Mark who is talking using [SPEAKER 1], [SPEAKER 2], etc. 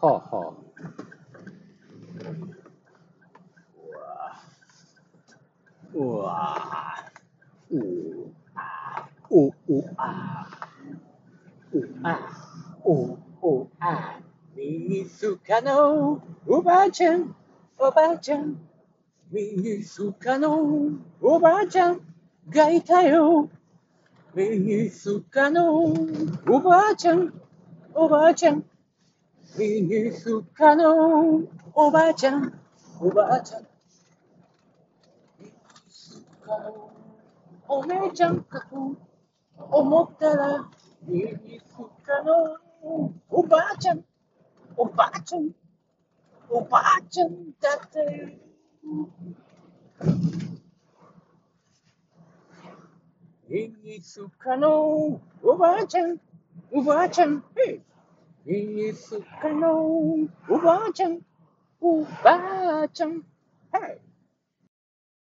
[SPEAKER 1] はあはあ。うわうわうあううあうあううあみずかのおばあちゃん。おばあちゃん。みずかのおばあちゃん。がいたよ。みずかのおばあちゃん。おばあちゃんみずかのおばあちゃんおばあちゃんみずかのお姉ちゃんかと思ったらみずかのおばあちゃんおばあちゃんおばあちゃんだったよみずかのおばあちゃんおばあちゃんへい Isukano, Ubachan, Ubachan. Hey.